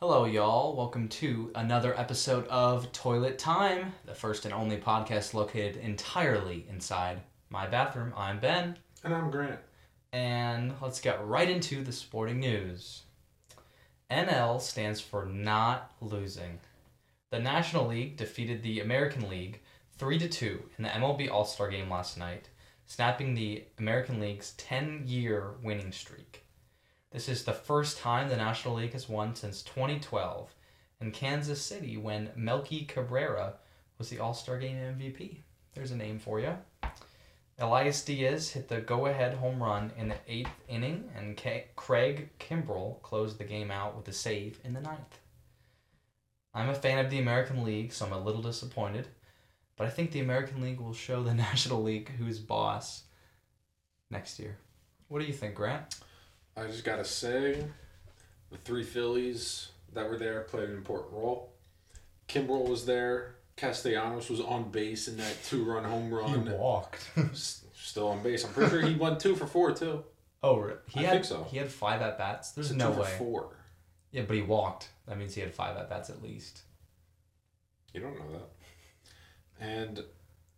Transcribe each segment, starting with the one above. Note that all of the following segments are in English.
Hello, y'all. Welcome to another episode of Toilet Time, the first and only podcast located entirely inside my bathroom. I'm Ben, And I'm Grant. and let's get right into the sporting news. NL stands for not losing. The National League defeated the American League 3 to 2 in the MLB All Star game last night, snapping the American League's 10 year winning streak. This is the first time the National League has won since 2012 in Kansas City when Melky Cabrera was the All Star Game MVP. There's a name for you. Elias Diaz hit the go ahead home run in the eighth inning, and K- Craig Kimbrel closed the game out with a save in the ninth. I'm a fan of the American League, so I'm a little disappointed, but I think the American League will show the National League who's boss next year. What do you think, Grant? I just gotta say, the three Phillies that were there played an important role. Kimbrel was there. Castellanos was on base in that two-run home run. He walked. Still on base. I'm pretty sure he went two for four too. oh, he I had think so. he had five at bats. There's So no way. four. Yeah, but he walked. That means he had five at bats at least. You don't know that. And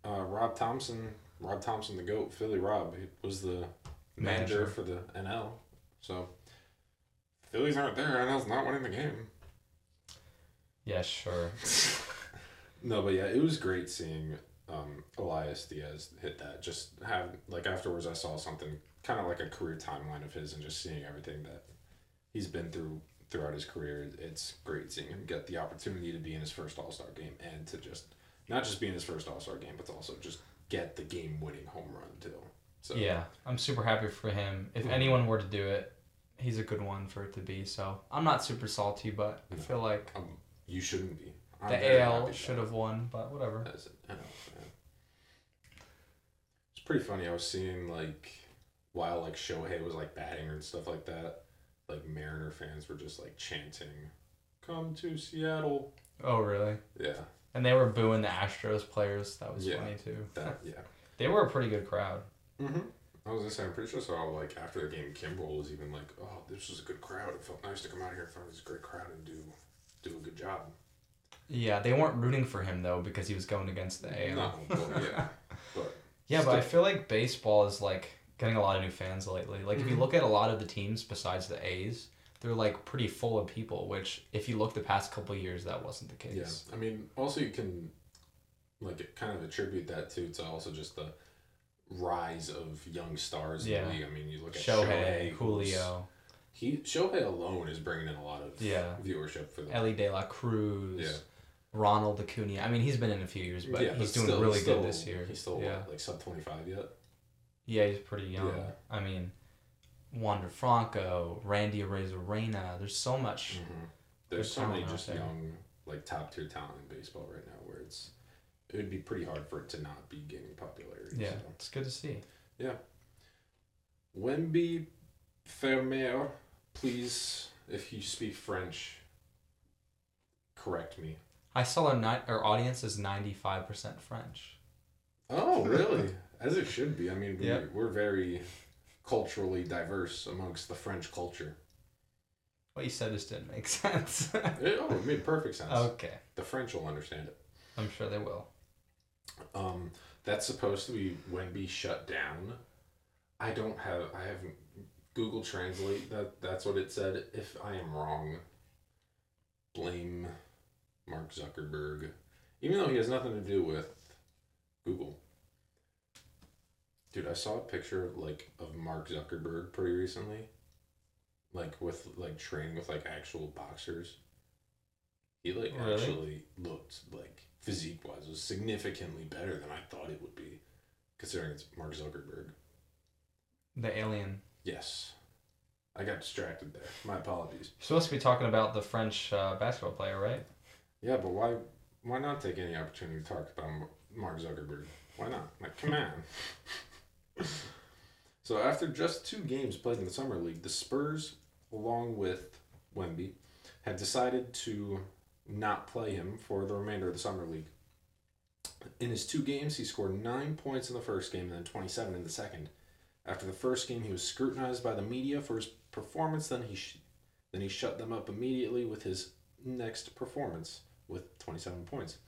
uh, Rob Thompson, Rob Thompson, the goat, Philly Rob, he was the manager, Manager. for the NL. So Phillies aren't there. NL's not winning the game. Yeah, sure. No, but yeah, it was great seeing um, Elias Diaz hit that. Just have like afterwards, I saw something kind of like a career timeline of his, and just seeing everything that he's been through throughout his career. It's great seeing him get the opportunity to be in his first All Star game and to just not just be in his first All Star game, but to also just get the game winning home run too. So Yeah, I'm super happy for him. If anyone were to do it, he's a good one for it to be. So I'm not super salty, but I feel like um, you shouldn't be. I'm the AL should have won, but whatever. As an NL fan. It's pretty funny. I was seeing like while like Shohei was like batting and stuff like that, like Mariner fans were just like chanting, "Come to Seattle." Oh, really? Yeah, And they were booing the Astros players. That was Yeah. funny too. that yeah. They were a pretty good crowd. Mm-hmm. I was gonna say I'm pretty sure saw like after the game, Kimbrel was even like, "Oh, this was a good crowd. It felt nice to come out here in front of this great crowd and do do a good job." Yeah, they weren't rooting for him though because he was going against the AL. No, but yeah, but Yeah, but I feel like baseball is like getting a lot of new fans lately. Like if you Mhm. look at a lot of the teams besides the A's, they're like pretty full of people. Which if you look the past couple years, that wasn't the case. Yeah. I mean, also you can like kind of attribute that too to also just the rise of young stars in the league. I mean, you look at Shohei, Shohei, Julio, He Shohei alone is bringing in a lot of Yeah. viewership for the Elly De La Cruz, Yeah. Ronald Acuna. I mean, he's been in a few years, but Yeah, he's doing still- really good this year. He's still yeah, what, like sub twenty five yet. yeah, he's pretty young. Yeah. I mean, Wander Franco, Randy Arozarena. There's so much. Mm-hmm. There's so many just young like top tier talent in baseball right now where it's it would be pretty hard for it to not be gaining popularity. Yeah, so. it's good to see. Yeah. Wemby Fermer, please, if you speak French, correct me. I saw our ni- our audience is ninety five percent French. Oh, really? As it should be. I mean, we, Yeah. we're very culturally diverse amongst the French culture. What you said just didn't make sense. It, oh, it made perfect sense. okay, The French will understand it. I'm sure they will. Um, that's supposed to be Wemby shut down. I don't have. I haven't Google Translate that. That's what it said. If I am wrong, blame Mark Zuckerberg, even though he has nothing to do with Google. Dude, I saw a picture like of Mark Zuckerberg pretty recently, like with like training with like actual boxers. He like Really? actually looked like physique wise was significantly better than I thought it would be, considering it's Mark Zuckerberg. The alien. Yes, I got distracted there. My apologies. You're supposed to be talking about the French uh, basketball player, right? Yeah, but why why not take any opportunity to talk about Mark Zuckerberg? Why not? Like, come on. so after just two games played in the summer league, the Spurs, along with Wemby, had decided to not play him for the remainder of the summer league. In his two games, he scored nine points in the first game and then 27 in the second. After the first game, he was scrutinized by the media for his performance. Then he sh- Then he shut them up immediately with his next performance with 27 points.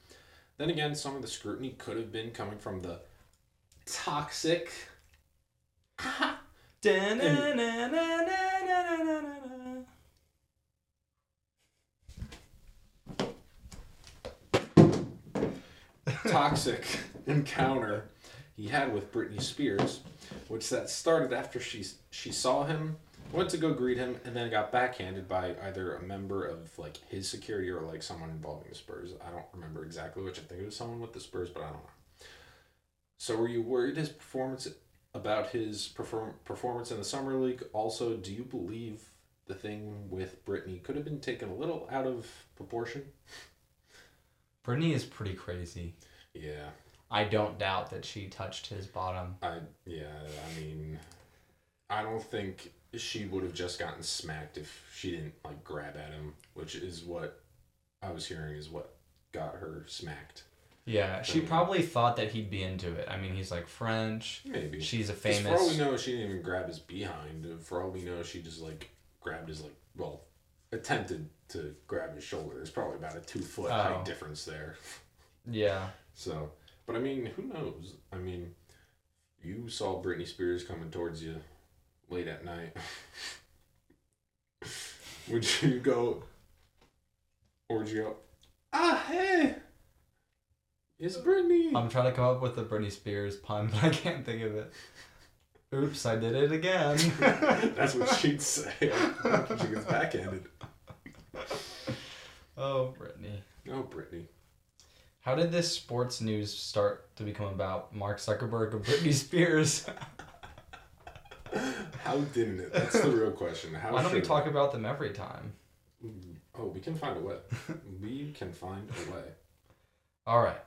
Then again, some of the scrutiny could have been coming from the toxic. toxic encounter he had with Britney Spears, which that started after she she saw him, went to go greet him, and then got backhanded by either a member of like his security or like someone involving the Spurs. I don't remember exactly which. I think it was someone with the Spurs, but I don't know. So were you worried his performance about his perform performance in the summer league? Also, do you believe the thing with Britney could have been taken a little out of proportion? Britney is pretty crazy. Yeah. I don't doubt that she touched his bottom. I yeah, I mean, I don't think she would have just gotten smacked if she didn't like grab at him, which is what I was hearing is what got her smacked. Yeah, she Mm. probably thought that he'd be into it. I mean, he's like French. Maybe. She's a 'Cause For all we know, she didn't even grab his behind. For all we know, she just like grabbed his like well, attempted to grab his shoulder. There's probably about a two foot Oh. height difference there. Yeah. So, but I mean, who knows? I mean, you saw Britney Spears coming towards you late at night. would you go, or would you go, ah, hey, it's Britney? I'm trying to come up with a Britney Spears pun, but I can't think of it. Oops, I did it again. That's what she'd say she gets backhanded. oh, Britney. Oh, Britney. How did this sports news start to become about Mark Zuckerberg and Britney Spears? How didn't it? That's the real question. How Why don't we should talk about them every time? Oh, we can find a way. we can find a way. All right.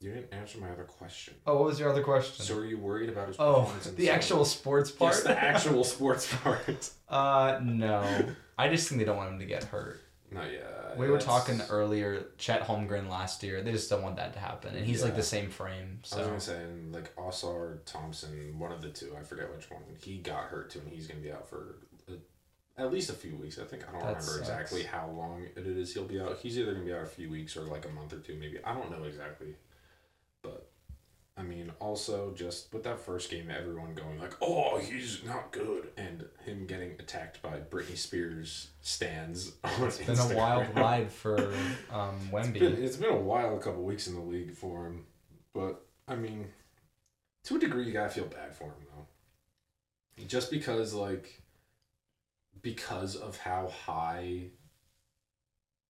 You didn't answer my other question. Oh, what was your other question? So are you worried about his oh, performance in the summer? actual sports part? The actual sports part. uh, no. I just think they don't want him to get hurt. No, yeah. We were talking earlier, Chet Holmgren last year. They just don't want that to happen, and he's like the same frame. I was So gonna say, and, like Ausar Thompson, one of the two, I forget which one. He got hurt too, and he's gonna be out for at least a few weeks. I think I don't That remember sucks. exactly how long it is he'll be out. He's either gonna be out a few weeks or like a month or two, maybe. I don't know exactly, but I mean, also just with that first game, everyone going like, "Oh, he's not good," and him getting attacked by Britney Spears stands. It's been a wild ride for um, It's Wemby. been, it's been a while, a couple weeks in the league for him, but I mean, to a degree, you gotta feel bad for him though. Just because, like, because of how high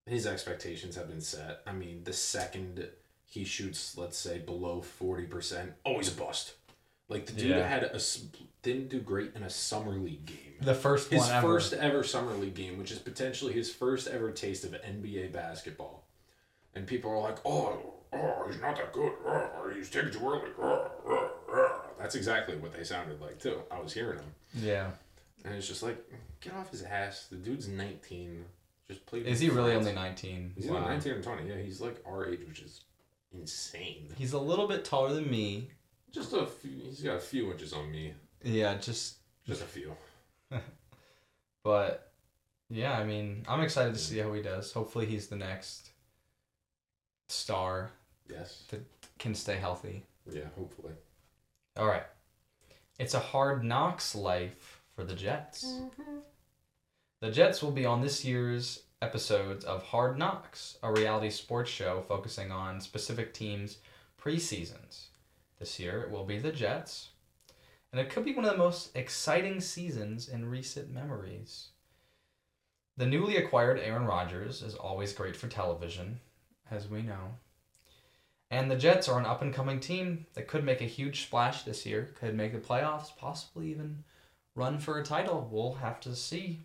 his expectations have been set. I mean, the second he shoots, let's say, below forty percent, oh, he's a bust. Like the dude Yeah. had a s- didn't do great in a summer league game the first his one ever. first ever summer league game, which is potentially his first ever taste of NBA basketball. And people are like, "Oh, oh, he's not that good. Oh, oh, he's taking too early." Oh, oh, oh." That's exactly what they sounded like too. I was hearing them, Yeah. and it's just like, get off his ass. The dude's nineteen. Just play. Is he really only 19? He's Wow. either nineteen or twenty. Yeah, he's like our age, which is insane. He's a little bit taller than me. Just a few. He's got a few inches on me. Yeah, just Just a few. but yeah, I mean, I'm excited to see how he does. Hopefully he's the next star Yes. That can stay healthy. Yeah. Hopefully. All right. It's a hard knocks life for the Jets. Mm-hmm. The Jets will be on this year's episodes of Hard Knocks, a reality sports show focusing on specific teams' preseasons. This year it will be the Jets, and it could be one of the most exciting seasons in recent memories. The newly acquired Aaron Rodgers is always great for television, as we know. And the Jets are an up and coming team that could make a huge splash this year, could make the playoffs, possibly even run for a title. We'll have to see.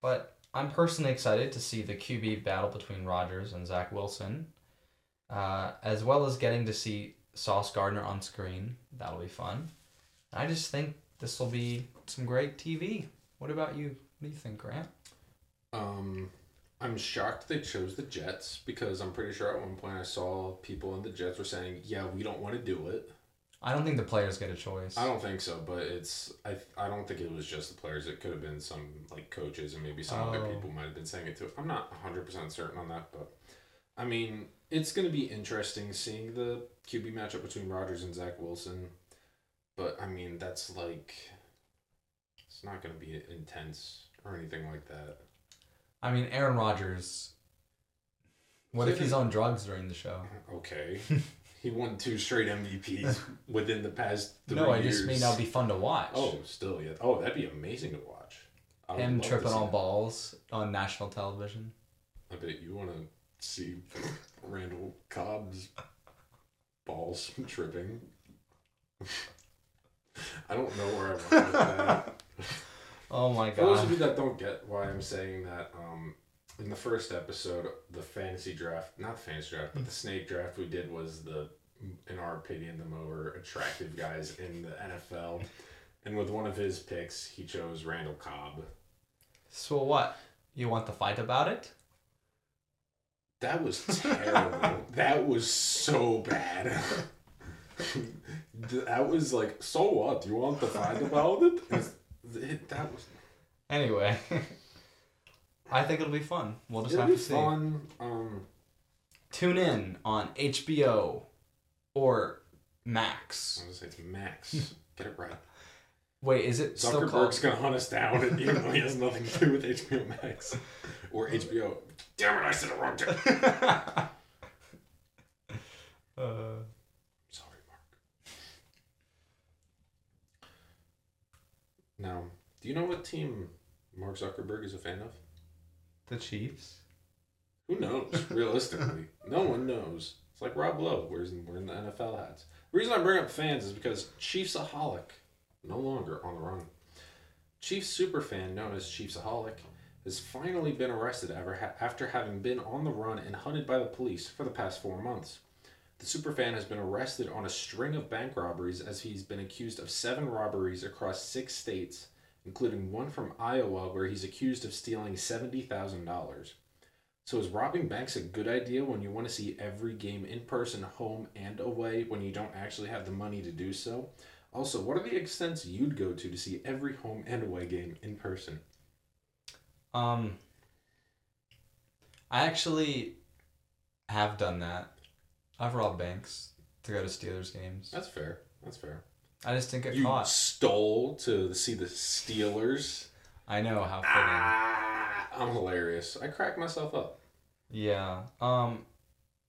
But I'm personally excited to see the QB battle between Rodgers and Zach Wilson, uh, as well as getting to see Sauce Gardner on screen. That'll be fun. I just think this will be some great TV. What about you? What do you think, Grant? Um, I'm shocked they chose the Jets because I'm pretty sure at one point I saw people in the Jets were saying, "Yeah, we don't want to do it." I don't think the players get a choice. I don't think so, but it's I I don't think it was just the players. It could have been some like coaches and maybe some other Oh. people might have been saying it too. I'm not 100% certain on that, but I mean, it's going to be interesting seeing the QB matchup between Rodgers and Zach Wilson. But I mean, that's like it's not going to be intense or anything like that. I mean, Aaron Rodgers. What if he's on drugs during the show? Okay. he won two straight MVPs within the past three No, I years. just mean that'd be fun to watch. Oh, still, yeah. Oh, that'd be amazing to watch. I would Him love to tripping see on that. balls on national television. I bet you want to see Randall Cobb's balls tripping. I don't know where I'm going with that. Oh my god. For those of god. you that don't get why I'm saying that, um, in the first episode, the fantasy draft, not the fantasy draft, but the hmm. snake draft we did was the, in our opinion, the more attractive guys in the NFL. And with one of his picks, he chose Randall Cobb. So what? You want to fight about it? That was terrible. that was so bad. that was like, so what? You want to fight about it? It- that was. Anyway, I think it'll be fun. We'll just It'll have to see. fun. Um, Tune in on HBO or Max. I was gonna say it's Max. Get it right. Wait, is it still called? Zuckerberg's gonna hunt us down, and even though he has nothing to do with HBO Max or HBO. Damn it! I said it wrong. Sorry, uh, sorry, Mark. Now, do you know what team Mark Zuckerberg is a fan of? The Chiefs. Who knows? Realistically, no one knows. It's like Rob Lowe, wears wearing the NFL hats. The reason I bring up fans is because Chiefsaholic, no longer on the run. Chiefs superfan known as Chiefsaholic has finally been arrested after, ha- after having been on the run and hunted by the police for the past four months. The superfan has been arrested on a string of bank robberies as he's been accused of seven robberies across six states, including one from Iowa where he's accused of stealing $70,000. So is robbing banks a good idea when you want to see every game in person, home and away, when you don't actually have the money to do so? Also, what are the extents you'd go to to see every home and away game in person? Um, I actually have done that. I've robbed banks to go to Steelers games. That's fair. That's fair. I just didn't get You caught. stole to see the Steelers. I know how fitting. Ah, I'm hilarious. I cracked myself up. Yeah. Um,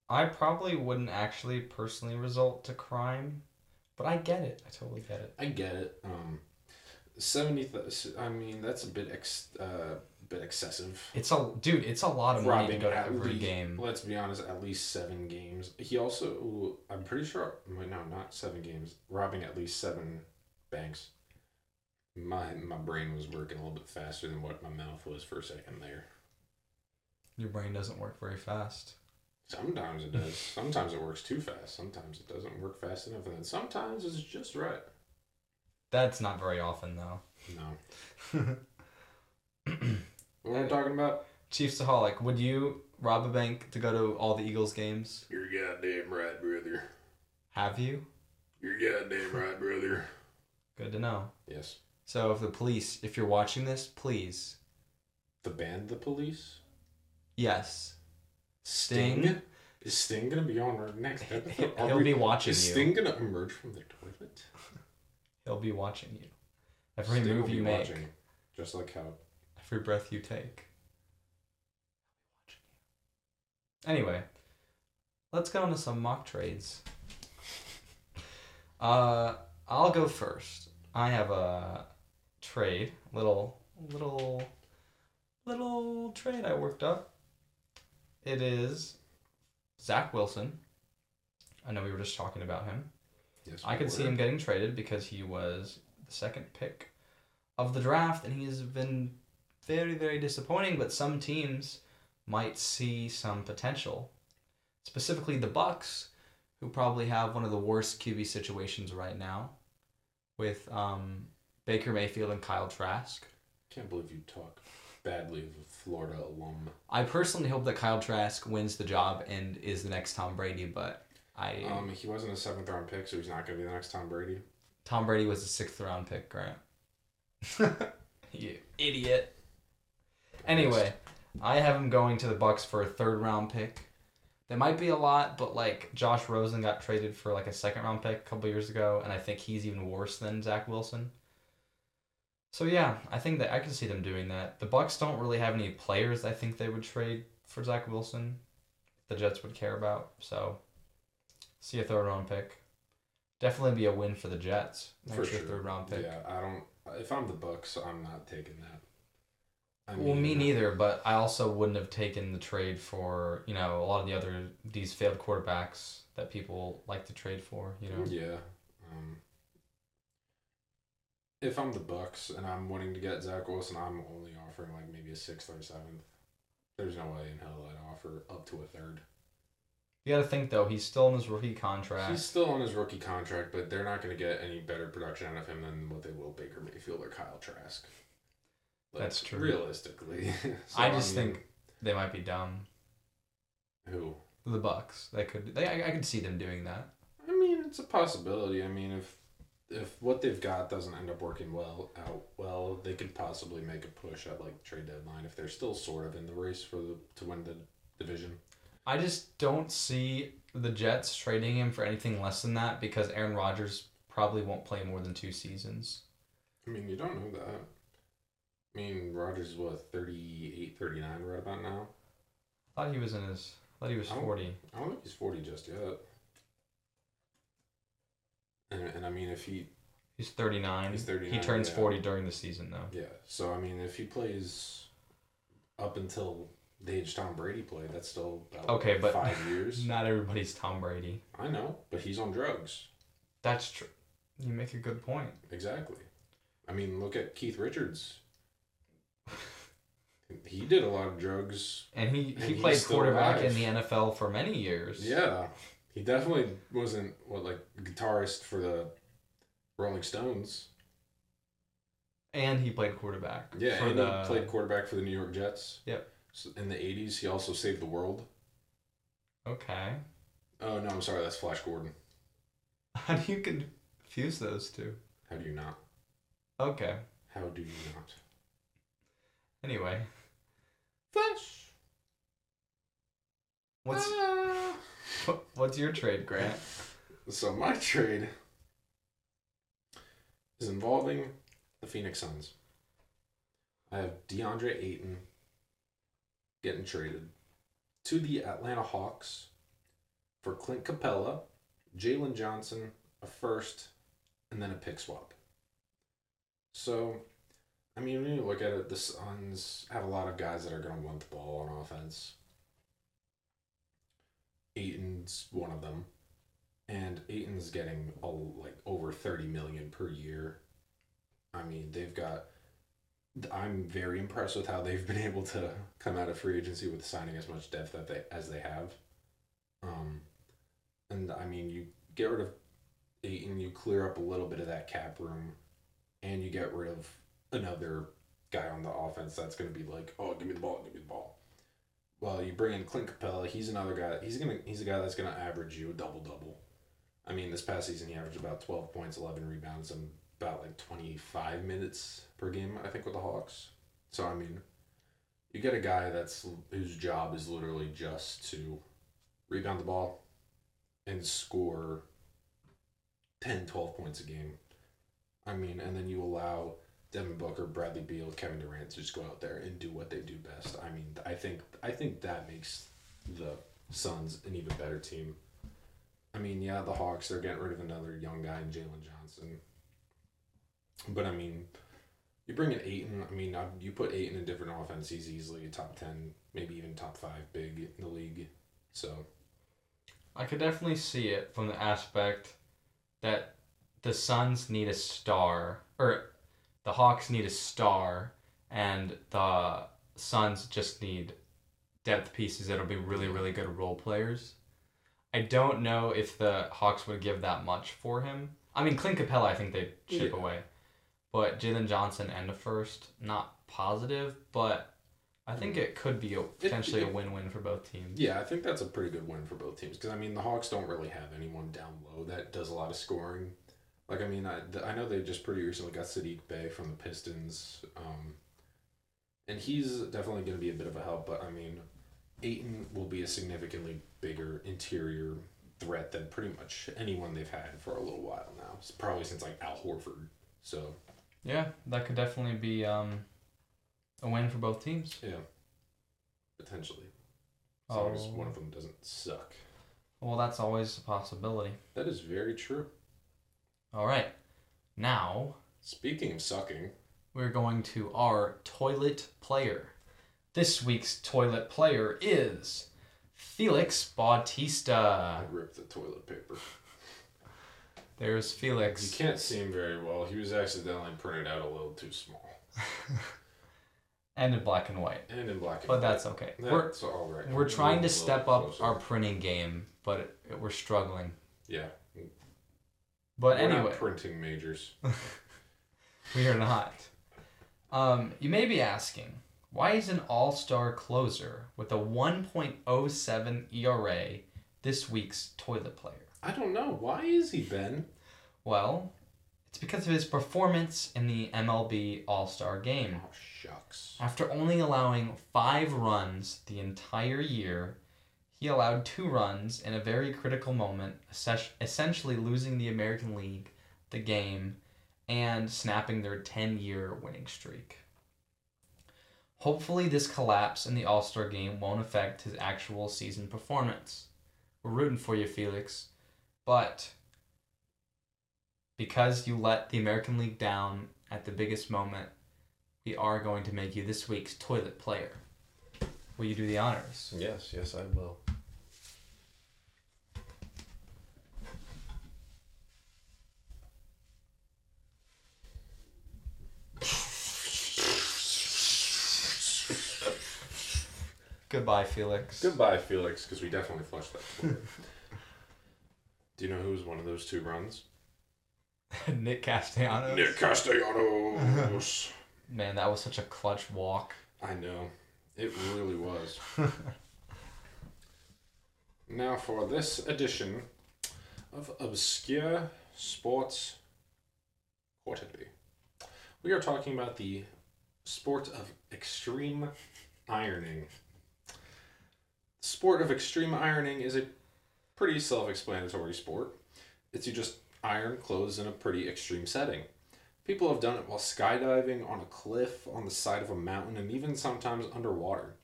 I probably wouldn't actually personally result to crime, but I get it. I totally get it. I get it. Um, seventy. I mean, that's a bit ex. Uh, bit excessive. It's a dude. It's a lot of money to Robbing go to every least- game. Let's be honest, at least seven games. He also, I'm pretty sure, no, not seven games. Robbing at least seven banks. My my brain was working a little bit faster than what my mouth was for a second there. Your brain doesn't work very fast. Sometimes it does. Sometimes it works too fast. Sometimes it doesn't work fast enough, and then sometimes it's just right. That's not very often though. No. What am I talking about? Chiefsaholic, would you rob a bank to go to all the Eagles games? You're goddamn right, brother. Have you? You're goddamn right, brother. Good to know. Yes. So if the police, if you're watching this, please, The band, the police. yes, Sting. Sting? Is Sting gonna be on our next episode? Are he'll we- be watching Is you. Sting gonna emerge from the toilet? He'll be watching you. Every Sting move you make, watching, just like how. Every breath you take. Anyway, let's get on to some mock trades. Uh, I'll go first. I have a trade, little, little, little trade I worked up. It is Zach Wilson. I know we were just talking about him. Yes, I could see him getting traded because he was the second pick of the draft, and he's been very, very disappointing. But some teams might see some potential, specifically the Bucks, who probably have one of the worst QB situations right now, with um, Baker Mayfield and Kyle Trask. Can't believe you talk badly of a Florida alum. I personally hope that Kyle Trask wins the job and is the next Tom Brady, but I Um, he wasn't a seventh round pick, so he's not going to be the next Tom Brady. Tom Brady was a sixth round pick, Grant. you idiot. Anyway, I have him going to the Bucks for a third round pick. That might be a lot, but like Josh Rosen got traded for like a second round pick a couple years ago, and I think he's even worse than Zach Wilson. So yeah, I think that I can see them doing that. The Bucks don't really have any players I think they would trade for Zach Wilson. The Jets would care about. So see a third round pick. Definitely be a win for the Jets. For sure. third round pick. Yeah, I don't. If I'm the Bucks, I'm not taking that. I well, me neither, but I also wouldn't have taken the trade for, you know, a lot of the other these failed quarterbacks that people like to trade for, you know. Yeah. Um, if I'm the Bucks and I'm wanting to get Zach Wilson, I'm only offering like maybe a sixth or seventh. There's no way in hell I'd offer up to a third. You got to think though, he's still in his rookie contract. He's still on his rookie contract, but they're not going to get any better production out of him than what they will Baker Mayfield or Kyle Trask. Like, That's true. Realistically, So, I just mean, think they might be dumb. who. The Bucks, they could they I, I could see them doing that. I mean, it's a possibility. I mean, if if what they've got doesn't end up working well out well, they could possibly make a push at like trade deadline if they're still sort of in the race for the to win the division. I just don't see the Jets trading him for anything less than that because Aaron Rodgers probably won't play more than two seasons. I mean, you don't know that. I mean, Rodgers is what 38, 39 right about now. I thought he was in his I thought he was I 40. I don't think he's forty just yet. And, and I mean, if he He's 39. He's thirty nine. He turns yeah. 40 during the season though. yeah, so I mean, if he plays up until the age Tom Brady played, that's still Okay, but- five years. Not everybody's Tom Brady. I know, but he's on drugs. That's true. You make a good point. Exactly. I mean, look at Keith Richards. He did a lot of drugs. And he, he played quarterback alive. in the NFL for many years. Yeah, he definitely wasn't what like guitarist for the Rolling Stones. And he played quarterback. Yeah, for and the, he played quarterback for the New York Jets. Yep. So in the '80s, he also saved the world. Okay. Oh no, I'm sorry, that's Flash Gordon. How do you confuse those two? How do you not? Okay. How do you not? Anyway, Flash. what's Ah. what's your trade, Grant? So my trade is involving the Phoenix Suns. I have DeAndre Ayton getting traded to the Atlanta Hawks for Clint Capela, Jalen Johnson, a first, and then a pick swap. So, I mean, when you look at it, the Suns have a lot of guys that are going to want the ball on offense. Ayton's one of them and Ayton's getting a, like over 30 million per year. I mean, they've got I'm very impressed with how they've been able to come out of free agency with signing as much depth that they as they have. Um and I mean, you get rid of Ayton, you clear up a little bit of that cap room and you get rid of another guy on the offense that's going to be like, "Oh, give me the ball, give me the ball." Well, you bring in Clint Capela. He's another guy. He's gonna. He's a guy that's gonna average you a double double. I mean, this past season he averaged about twelve points, eleven rebounds, and about like twenty five minutes per game. I think with the Hawks. So I mean, you get a guy that's whose job is literally just to rebound the ball and score 10, 12 points a game. I mean, and then you allow Devin Booker, Bradley Beal, Kevin Durant to just go out there and do what they do best. I mean, I think I think that makes the Suns an even better team. I mean, yeah, the Hawks they're getting rid of another young guy in Jalen Johnson, but I mean, you bring in Ayton. I mean, you put Ayton in a different offense, he's easily a top ten, maybe even top five big in the league. So I could definitely see it from the aspect that the Suns need a star, or the Hawks need a star, and the Suns just need depth pieces that'll be really, really good role players. I don't know if the Hawks would give that much for him. I mean, Clint Capela, I think they'd ship Yeah. away. But Jalen Johnson and a first, not positive, but I think it could be a, potentially a win-win for both teams. Yeah, I think that's a pretty good win for both teams because I mean the Hawks don't really have anyone down low that does a lot of scoring. Like I mean I, I know they just pretty recently got Saddiq Bey from the Pistons, um, and he's definitely going to be a bit of a help. But I mean, Ayton will be a significantly bigger interior threat than pretty much anyone they've had for a little while now. It's probably since like Al Horford. So Yeah, that could definitely be um, a win for both teams. yeah, potentially. As long as Oh. one of them doesn't suck. Well, that's always a possibility. That is very true. All right, now Speaking of sucking, we're going to our toilet player. This week's toilet player is Felix Bautista. I ripped the toilet paper. There's Felix. You Felix. can't see him very well. He was accidentally printed out a little too small. And in black and white. And in black and white. But that's okay. We're, That's all right. we're trying to Move a little step up our printing game, but it- we're struggling. Yeah. But we're anyway. not printing majors. We are not. Um, you may be asking, why is an all-star closer with a 1.07 ERA this week's toilet player? I don't know. Why is he Ben? Well, it's because of his performance in the MLB All-Star Game. Oh shucks. After only allowing five runs the entire year, he allowed two runs in a very critical moment, essentially losing the American League, the game, and snapping their 10 year winning streak. Hopefully, this collapse in the All Star game won't affect his actual season performance. We're rooting for you, Felix. But because you let the American League down at the biggest moment, we are going to make you this week's toilet player. Will you do the honors? Yes, yes, I will. Goodbye, Felix. Goodbye, Felix, because we definitely flushed that. toilet. Do you know who was one of those two runs? Nick Castellanos. Nick Castellanos. Man, that was such a clutch walk. I know. It really was. now, for this edition of Obscure Sports Quarterly, we are talking about the sport of extreme ironing. Sport of extreme ironing is a pretty self explanatory sport. It's you just iron clothes in a pretty extreme setting. People have done it while skydiving, on a cliff, on the side of a mountain, and even sometimes underwater.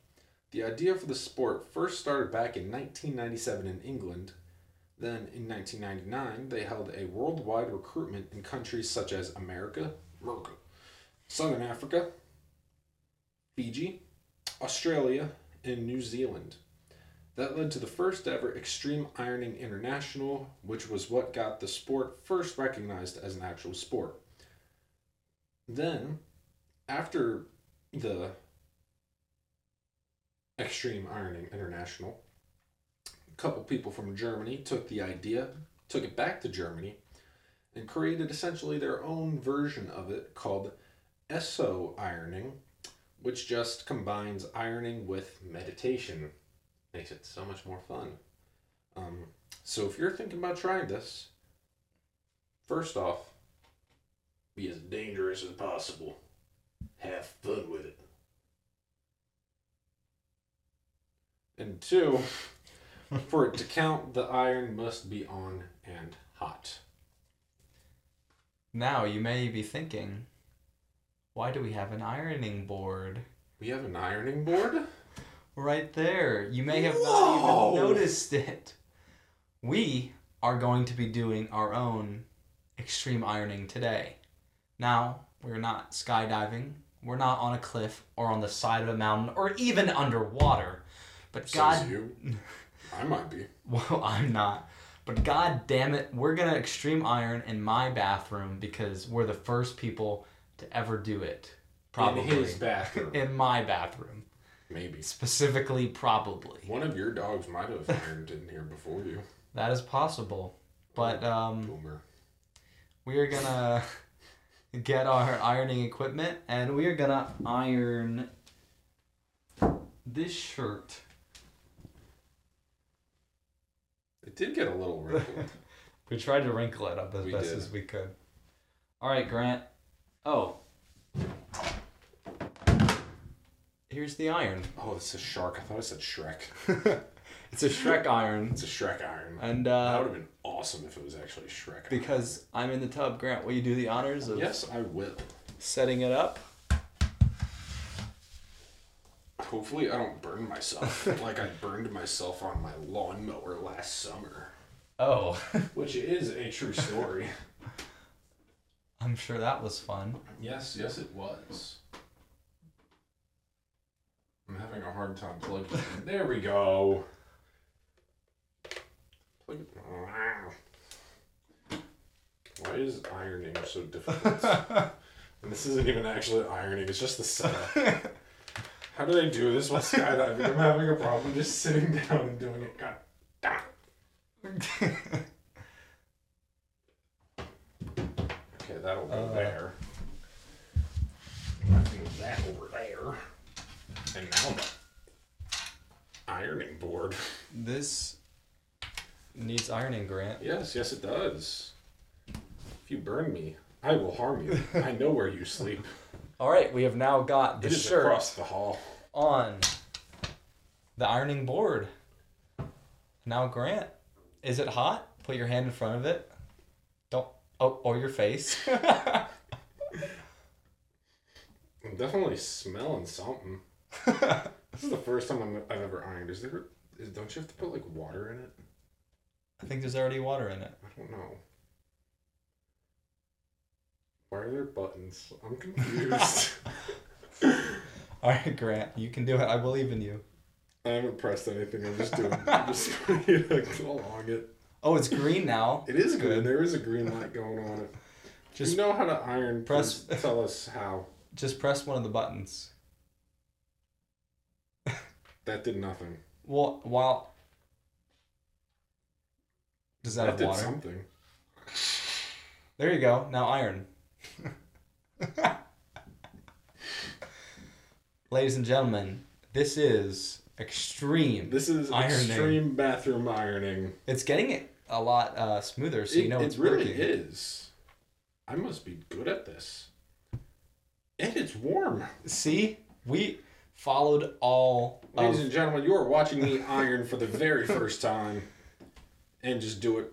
The idea for the sport first started back in 1997 in England. Then, in 1999, they held a worldwide recruitment in countries such as America, America, Southern Africa, Fiji, Australia, and New Zealand. That led to the first ever Extreme Ironing International, which was what got the sport first recognized as an actual sport. Then, after the Extreme Ironing International, a couple people from Germany took the idea, took it back to Germany, and created essentially their own version of it called ESO ironing, which just combines ironing with meditation. Makes it so much more fun. Um, so if you're thinking about trying this, first off, be as dangerous as possible. Have fun with it. And two, for it to count, the iron must be on and hot. Now, you may be thinking, why do we have an ironing board? We have an ironing board? Right there. You may have Whoa! not even noticed it. We are going to be doing our own extreme ironing today. Now, we're not skydiving, we're not on a cliff or on the side of a mountain or even underwater. But Says God, you. I might be. well, I'm not. But god damn it, we're gonna extreme iron in my bathroom because we're the first people to ever do it. Probably. In his bathroom. In my bathroom. Maybe. Specifically, probably. One of your dogs might have ironed in here before you. That is possible. But um, Boomer. we are gonna get our ironing equipment and we are gonna iron this shirt. It did get a little wrinkled. We tried to wrinkle it up as We best did. as we could. All right, Grant. Oh. Here's the iron. oh, it's a shark. I thought it said Shrek. It's a Shrek iron. It's a Shrek iron. And that uh, would have been awesome if it was actually Shrek. iron. because I'm in the tub, Grant, will you do the honors of Yes, I will. setting it up? Hopefully, I don't burn myself like I burned myself on my lawnmower last summer, Oh, which is a true story. I'm sure that was fun. yes, yes, it was. I'm having a hard time plugging. in. There we go. Plug it. Wow. Why is ironing so difficult? and this isn't even actually ironing; it's just the setup. How do they do this while skydiving? I'm having a problem just sitting down and doing it. God damn. Okay, that'll go Uh. there. Move that over there. And now the ironing board. this needs ironing, Grant. Yes, yes, it does. If you burn me, I will harm you. I know where you sleep. All right, we have now got the It is shirt across the hall. on the ironing board. Now, Grant, is it hot? Put your hand in front of it. Don't. Oh, or your face. I'm definitely smelling something. This is the first time I'm, I've ever ironed. Is there? Is, don't you have to put like water in it? I think there's already water in it. I don't know. Why are there buttons? I'm confused. All right, Grant, you can do it. I believe in you. I haven't pressed anything. I'm just doing. I'm just putting it along it. Oh, it's green now. It is good. Good. There is a green light going on it. Just you know how to iron. press- tell us how. just press one of the buttons. That did nothing. Well, while does that, That have did water? something. There you go. Now iron. Ladies and gentlemen, this is extreme. This is Ironing. extreme bathroom ironing. It's getting it a lot uh, smoother, so you it, know it it's really working. is. I must be good at this. And it's warm. See, we followed all Ladies of and gentlemen, you are watching me iron for the very first time and just do it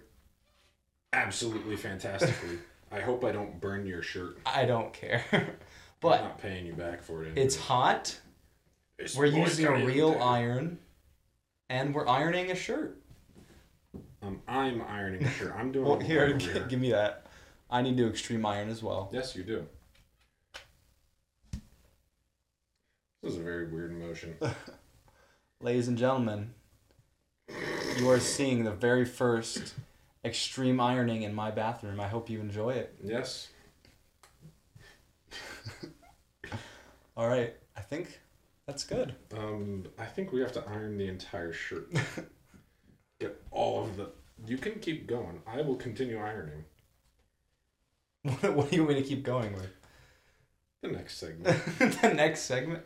absolutely fantastically. I hope I don't burn your shirt. I don't care. but I'm not paying you back for it. anyway. it's hot. It's We're using a real iron and we're ironing a shirt. Um, I'm ironing a shirt. I'm doing Well, here, g- give me that. I need to extreme iron as well. Yes, you do. This is a very weird motion. Ladies and gentlemen, you are seeing the very first extreme ironing in my bathroom. I hope you enjoy it. Yes. All right, I think that's good. Um, I think we have to iron the entire shirt. Get all of the. You can keep going. I will continue ironing. What, what do you want me to keep going with? The next segment. the next segment?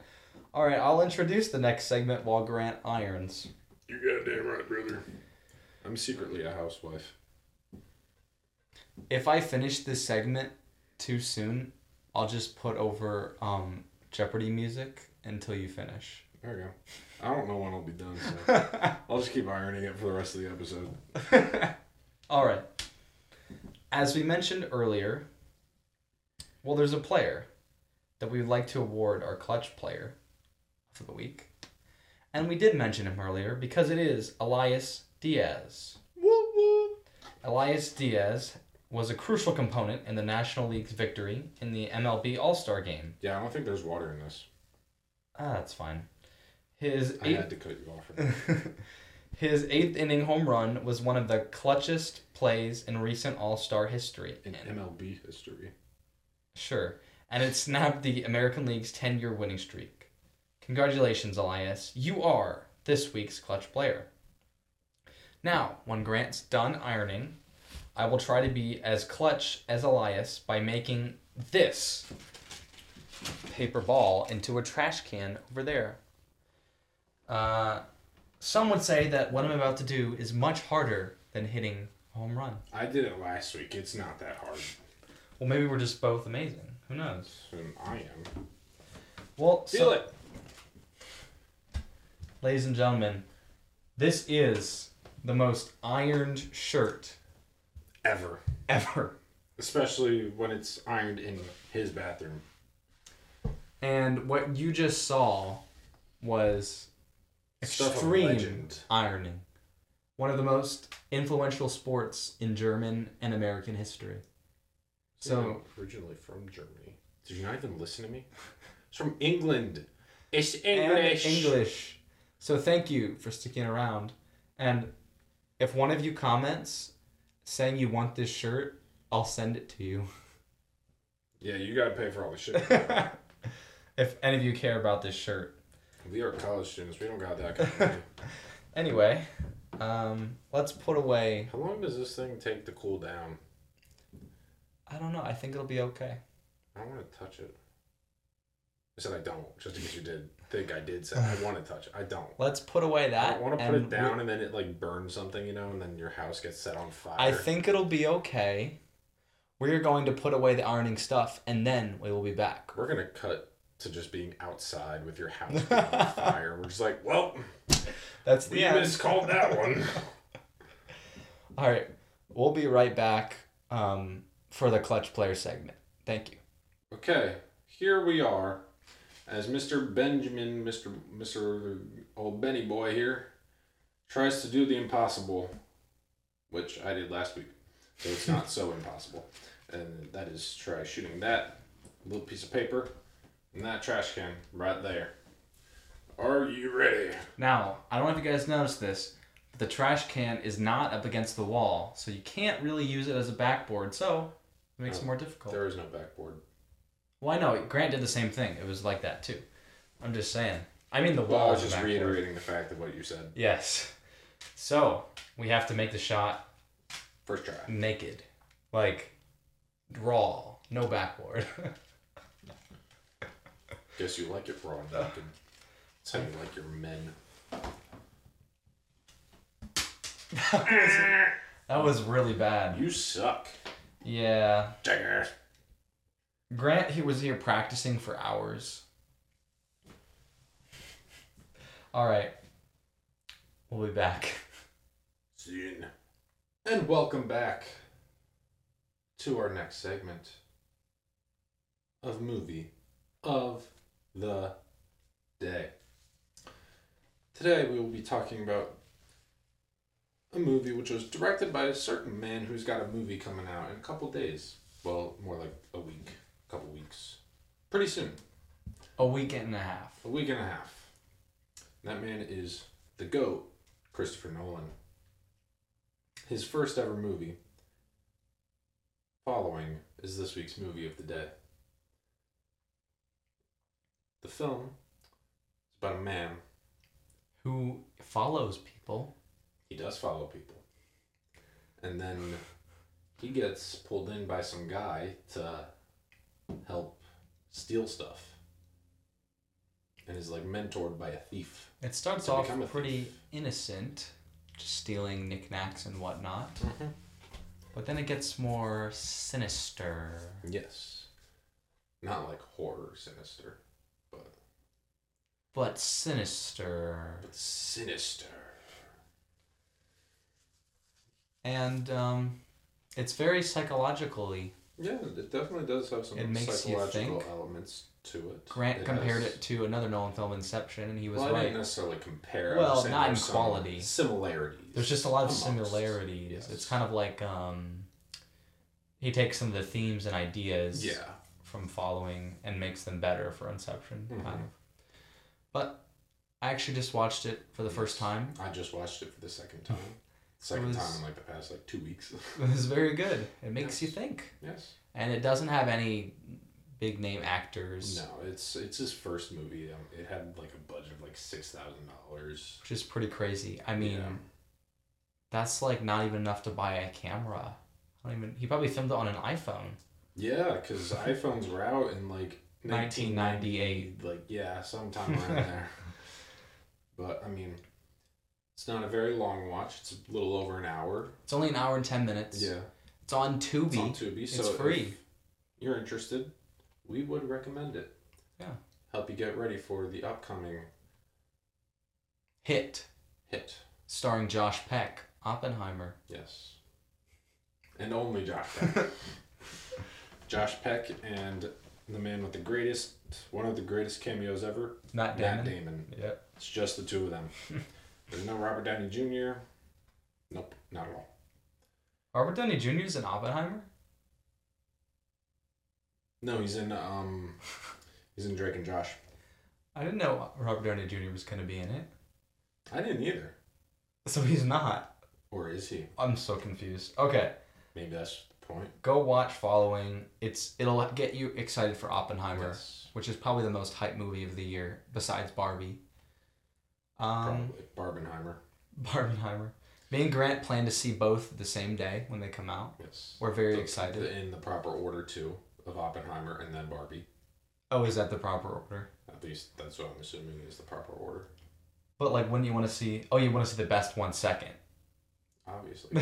All right, I'll introduce the next segment while Grant irons. you goddamn right, brother. I'm secretly a housewife. If I finish this segment too soon, I'll just put over um, Jeopardy music until you finish. There we go. I don't know when I'll be done, so I'll just keep ironing it for the rest of the episode. All right. As we mentioned earlier, well, there's a player that we would like to award our clutch player for the week. And we did mention him earlier because it is Elias Diaz. Woo woo! Elias Diaz was a crucial component in the National League's victory in the MLB All Star game. Yeah, I don't think there's water in this. Ah, that's fine. His I had to cut you off. His eighth inning home run was one of the clutchest plays in recent All Star history. In And- MLB history. Sure. And it snapped the American League's 10 year winning streak. Congratulations, Elias. You are this week's clutch player. Now, when Grant's done ironing, I will try to be as clutch as Elias by making this paper ball into a trash can over there. Uh, some would say that what I'm about to do is much harder than hitting a home run. I did it last week. It's not that hard. Well, maybe we're just both amazing. Who knows? And I am. Well, Feel so, it. Ladies and gentlemen, this is the most ironed shirt Ever. ever. Especially when it's ironed in his bathroom. And what you just saw was Stuff of extreme legend. ironing. One of the most influential sports in German and American history. So, originally from Germany. Did you not even listen to me? It's from England. It's and English. English. So thank you for sticking around. And if one of you comments saying you want this shirt, I'll send it to you. Yeah, you gotta pay for all the shit. if any of you care about this shirt. we are college students. We don't got that kind of money. Anyway, um, let's put away. How long does this thing take to cool down? I don't know. I think it'll be okay. I don't want to touch it. I said I don't, just in case you did think I did say I want to touch it. I don't. Let's put away I that. don't want to put it down and then it like burns something, you know, and then your house gets set on fire. I think it'll be okay. We're going to put away the ironing stuff, and then we will be back. we're gonna cut to just being outside with your house being on fire. We're just like, well, That's the we end. miscalled that one. All right, we'll be right back um, for the clutch player segment. Thank you. Okay, here we are, as Mr. Benjamin, Mr. Mr. Old Benny Boy here, tries to do the impossible, which I did last week, so it's not so impossible, and that is try shooting that little piece of paper in that trash can right there. Are you ready? Now, I don't know if you guys noticed this, but the trash can is not up against the wall, so you can't really use it as a backboard. So it makes it Oh, more difficult. There is no backboard. Well, I know Grant did the same thing. It was like that too. I'm just saying. I mean, the Well, wall I was just reiterating the fact of what you said. Yes. So we have to make the shot First try. naked, like raw, no backboard. Guess you like it raw and naked. That's how you like your men. that was really bad. You suck. Yeah. Jagger. Grant, he was here practicing for hours. All right. We'll be back. Soon. And welcome back to our next segment of movie of the day. Today we will be talking about a movie which was directed by a certain man who's got a movie coming out in a couple days. Well, more like a week, a couple weeks. Pretty soon. A week and a half. A week and a half. That man is the GOAT, Christopher Nolan. His first ever movie, following, is this week's movie of the day. The film is about a man. Who follows people? He does follow people. And then he gets pulled in by some guy to help steal stuff. And is like mentored by a thief. It starts off pretty thief. innocent, just stealing knickknacks and whatnot. But then it gets more sinister. Yes. Not like horror sinister, but, But sinister. but sinister. And um, it's very psychologically. Yeah, it definitely does have some It makes you psychological think. elements to it. Grant compared has- it to another Nolan film, Inception, and he was well, I right. didn't necessarily compare. Well, I'm just saying not in there's some quality. Similarities. There's just a lot of amongst. similarities. Yes. It's kind of like um, he takes some of the themes and ideas Yeah. from following and makes them better for Inception, Mhm. kind of. But I actually just watched it for the first time. I just watched it for the second time. Second was- time in like the past like two weeks. It was very good. It makes you think, yes. and it doesn't have any big name actors, No, it's it's his first movie. Um, it had like a budget of like six thousand dollars. which is pretty crazy. I mean, Yeah. that's like not even enough to buy a camera. I don't even. He probably filmed it on an iPhone. Yeah, because iPhones were out in like 1998. Like yeah, sometime around there. but I mean, it's not a very long watch. It's a little over an hour. It's only an hour and ten minutes. Yeah, It's on Tubi. it's on Tubi. It's So free. you're interested, we would recommend it. Yeah. Help you get ready for the upcoming Hit, hit. starring Josh Peck, Oppenheimer. Yes. And only Josh Peck. Josh Peck and the man with the greatest, one of the greatest cameos ever, Matt Damon. Matt Damon. Yep. It's just the two of them. There's no Robert Downey Jr. Nope, not at all. Robert Downey Jr. is in Oppenheimer. No, he's in um, he's in Drake and Josh. I didn't know Robert Downey Jr. was gonna be in it. I didn't either. So he's not. Or is he? I'm so confused. Okay, Maybe that's the point. go watch Following. It's it'll get you excited for Oppenheimer, Yes, which is probably the most hype movie of the year besides Barbie. Um, probably Barbenheimer. Barbenheimer. Me and Grant plan to see both the same day when they come out. Yes. We're very The- excited. the- in the proper order too of Oppenheimer and then Barbie. Oh, is that the proper order? At least that's what I'm assuming is the proper order. But like, when you want to see? Oh, you want to see the best one second. Obviously.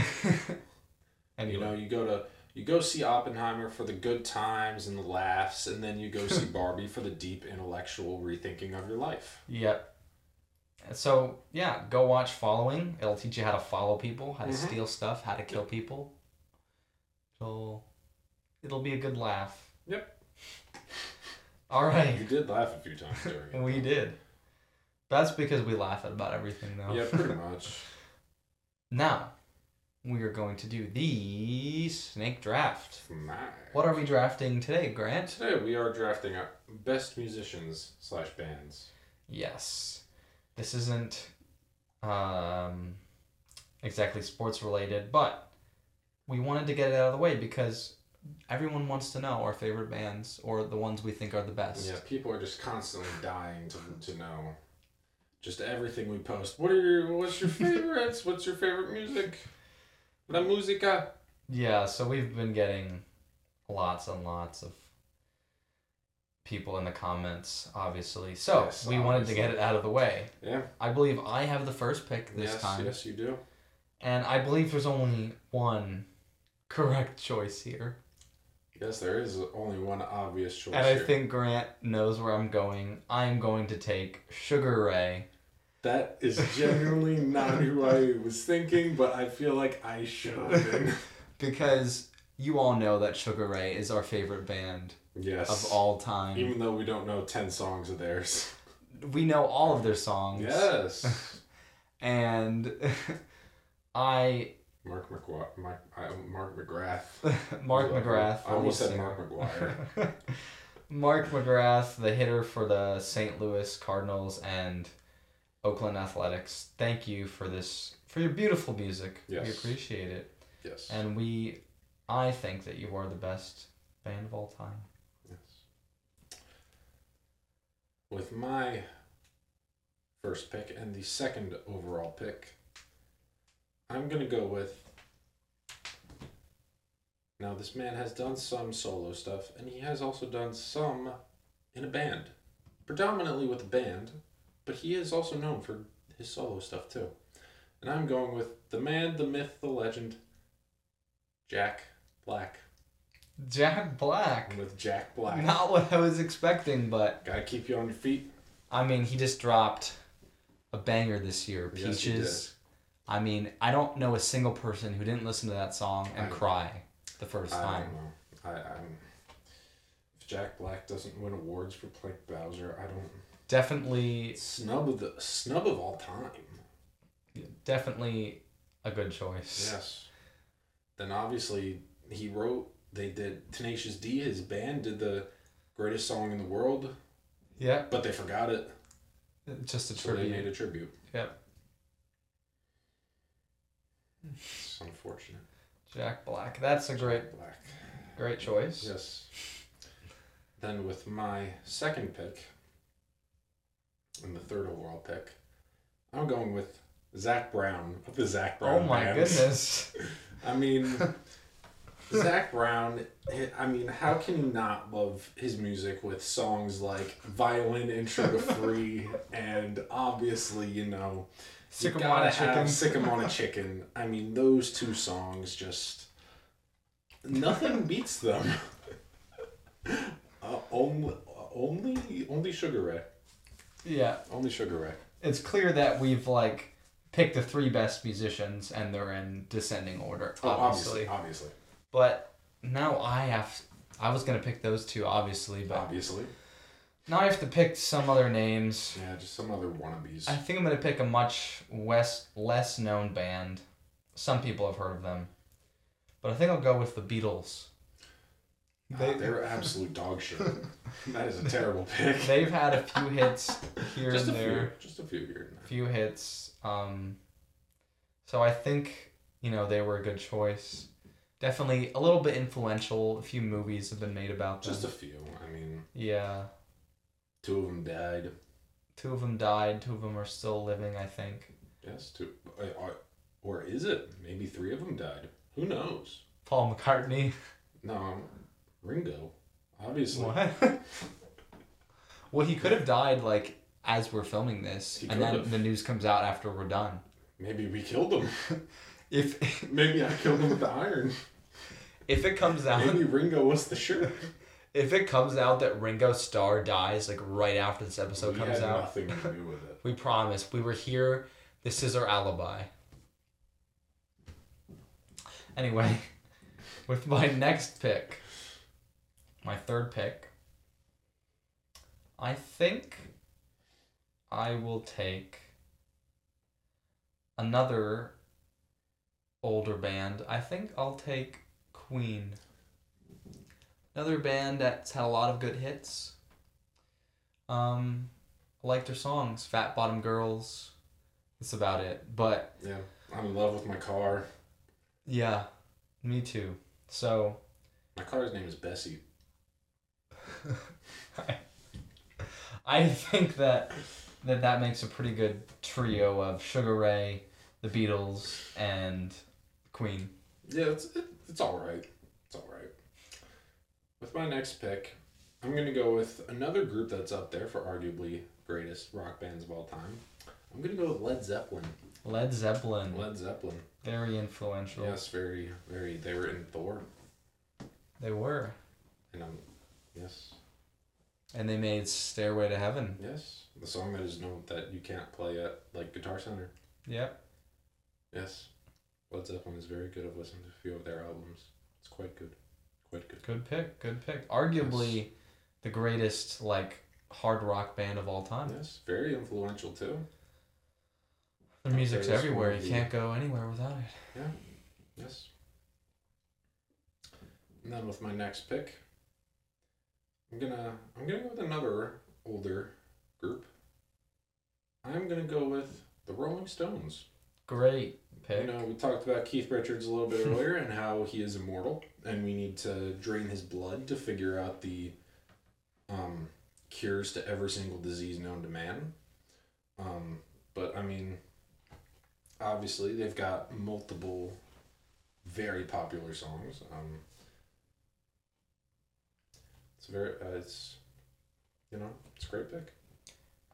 and You know, you go to you go see Oppenheimer for the good times and the laughs, and then you go see Barbie for the deep intellectual rethinking of your life. Yep. So yeah, go watch Following. It'll teach you how to follow people, how to Mhm. steal stuff, how to kill people. So it'll be a good laugh. Yep. All right. You did laugh a few times during it. We did. That's because we laugh at about everything though. Yeah, pretty much. Now, we are going to do the snake draft. My. What are we drafting today, Grant? Today we are drafting our best musicians slash bands. Yes. This isn't um, exactly sports related, but we wanted to get it out of the way because everyone wants to know our favorite bands or the ones we think are the best. Yeah, people are just constantly dying to, to know just everything we post. What are your what's your favorites? what's your favorite music? La musica. Yeah, so we've been getting lots and lots of people in the comments, obviously. So Yes, we wanted to get it out of the way. Yeah. I believe I have the first pick this yes, time. yes, you do. And I believe there's only one correct choice here. Yes, there is only one obvious choice. And I here. think Grant knows where I'm going. I'm going to take Sugar Ray. that is genuinely not who I was thinking, but I feel like I should have been. Because you all know that Sugar Ray is our favorite band Yes. of all time. Even though we don't know ten songs of theirs. we know all of their songs. Yes. And I, Mark McGwire. Mark, I, Mark McGrath. Mark McGrath, I almost said. Mark McGwire. Mark McGrath, the hitter for the St. Louis Cardinals and Oakland Athletics. Thank you for this, for your beautiful music. Yes. We appreciate it. yes. And we, I think that you are the best band of all time. Yes. With my first pick and the second overall pick, I'm going to go with. Now, this man has done some solo stuff, and he has also done some in a band. Predominantly with a band, but he is also known for his solo stuff too. And I'm going with the man, the myth, the legend, Jack Black. Jack Black. With Jack Black. Not what I was expecting, but Gotta keep you on your feet. I mean, he just dropped a banger this year, Yes, he Peaches. I mean, I don't know a single person who didn't listen to that song and I- cry the first I time. don't know. I, I'm. If Jack Black doesn't win awards for playing Bowser, I don't. Definitely, Snub of the snub of all time. definitely a good choice. Yes. Then obviously he wrote. They did Tenacious D. His band did the greatest song in the world, Yeah, but they forgot it, uh, just a so they made a tribute. Yep. It's unfortunate. Jack Black. That's a great, Black. great choice. Yes. Then with my second pick, and the third overall pick, I'm going with Zac Brown of the Zac Brown Oh my Band. goodness. I mean, Zac Brown, I mean, how can you not love his music with songs like Violin and Sugar Free and obviously, you know, Sick you on a gotta have chicken. Sick 'em on a Chicken. I mean, those two songs just. Nothing beats them. Uh, only, only, only Sugar Ray. Yeah, Only Sugar Ray. it's clear that we've like picked the three best musicians and they're in descending order, Oh, obviously. obviously. But now I have. I was gonna pick those two, obviously, but Obviously. now I have to pick some other names. Yeah, just some other wannabes. I think I'm gonna pick a much less less known band. Some people have heard of them, but I think I'll go with the Beatles. They, they're absolute dog shit. that is a terrible pick. They've had a few hits here just and there, few. Just a few here and there. few hits. Um, so I think you know they were a good choice. Definitely a little bit influential. A few movies have been made about them. Just a few. I mean, yeah, two of them died. two of them died. Two of them are still living. I think. Yes, two. uh, Or is it? Maybe three of them died. Who knows? Paul McCartney. No, Ringo. Obviously. What? well, he could have died like as we're filming this, He and then could've. the news comes out after we're done. Maybe we killed him. If Maybe I killed him with the iron. If it comes out Maybe Ringo was the shirt. if it comes out that Ringo Starr dies like right after this episode we comes had out, nothing to do with it. we promise we were here. This is our alibi. Anyway, with my next pick, my third pick, I think I will take another older band. I think I'll take Queen. Another band that's had a lot of good hits. Um, I like their songs. Fat Bottom Girls. That's about it. But Yeah. I'm in love with my car. yeah, me too. So My car's name is Bessie. I think that that that makes a pretty good trio of Sugar Ray, the Beatles, and Queen. Yeah, it's it, it's all right. It's all right. With my next pick, I'm gonna go with another group that's up there for arguably greatest rock bands of all time. I'm gonna go with Led Zeppelin. Led Zeppelin, Led Zeppelin. very influential. Yes, very, very. They were in Thor, They were, and um, yes, and they made Stairway to Heaven. yes, the song that is known that you can't play at like Guitar Center. Yep. Yes, Led Zeppelin is very good. I've listened to a few of their albums. It's quite good, quite good. Good pick. Good pick. Arguably, the greatest like hard rock band of all time. Yes, very influential too. Their music's everywhere. You can't go anywhere without it. Yeah. Yes. And then with my next pick, I'm gonna I'm gonna go with another older group. I'm gonna go with the Rolling Stones. Great pick. You know, we talked about Keith Richards a little bit earlier and how he is immortal, and we need to drain his blood to figure out the um, cures to every single disease known to man. Um, but I mean, obviously, they've got multiple very popular songs. Um, it's very, uh, it's, you know, it's a great pick.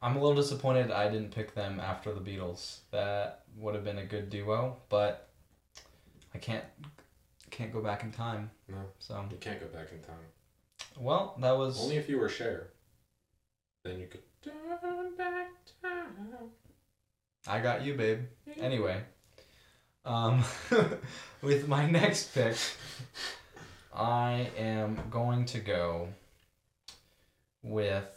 I'm a little disappointed I didn't pick them after the Beatles. That would have been a good duo, but I can't can't go back in time. No. So You can't go back in time. well, that was Only if you were Cher. Then you could turn back time. I got you, babe. Anyway, um, with my next pick, I am going to go with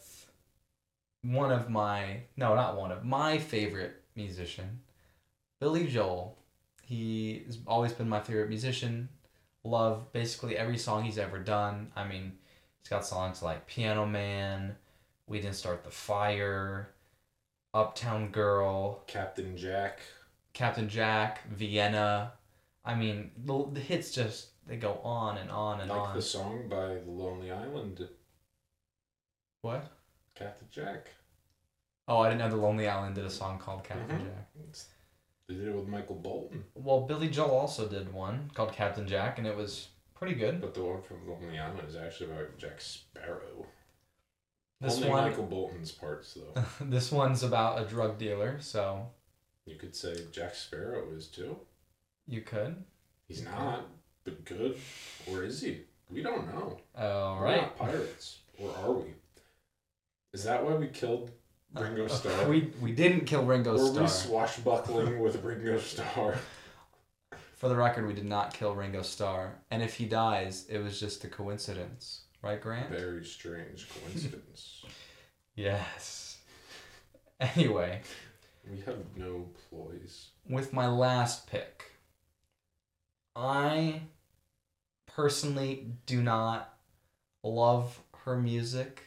one of my no, not one of my favorite musician, Billy Joel. He has always been my favorite musician. Love basically every song he's ever done. I mean, he's got songs like Piano Man, We Didn't Start the Fire, Uptown Girl, Captain Jack. Captain Jack, Vienna. I mean, the, the hits just they go on and on and like on. the song by The Lonely Island. What? Captain Jack. Oh, I didn't know the Lonely Island did a song called Captain Mhm. Jack. It's- they did it with Michael Bolton. Well, Billy Joel also did one called Captain Jack, and it was Pretty good. But the one from Lonely Island is actually about Jack Sparrow. This Only one, Michael Bolton's parts, though. this one's about a drug dealer, so you could say Jack Sparrow is too. you could. He's not, but good. Or is he? We don't know. All We're right. not pirates. Or are we? Is that why we killed Ringo Uh, Starr? We we didn't kill Ringo Were Starr. we swashbuckling with Ringo Starr? For the record, we did not kill Ringo Starr, and if he dies, it was just a coincidence, right, Grant? Very strange coincidence. Yes. Anyway, we have no ploys. with my last pick, I personally do not love her music,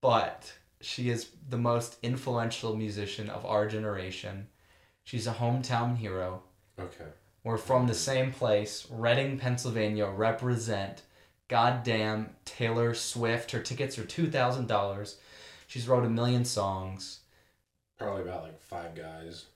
but she is the most influential musician of our generation. She's a hometown hero. Okay. We're from the same place, Reading, Pennsylvania. Represent. Goddamn Taylor Swift. Her tickets are two thousand dollars. She's wrote a million songs. Probably about like five guys.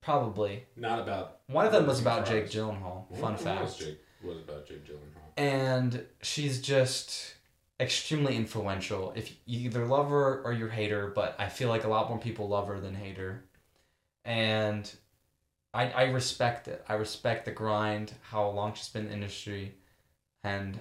Probably Not about. one of them was about Jake. Gyllenhaal. Fun of them was fact. Jake was about Jake Gyllenhaal. And she's just extremely influential. If you either love her or you're hater, but I feel like a lot more people love her than hate her. And I I respect it. I respect the grind, how long she's been in the industry, and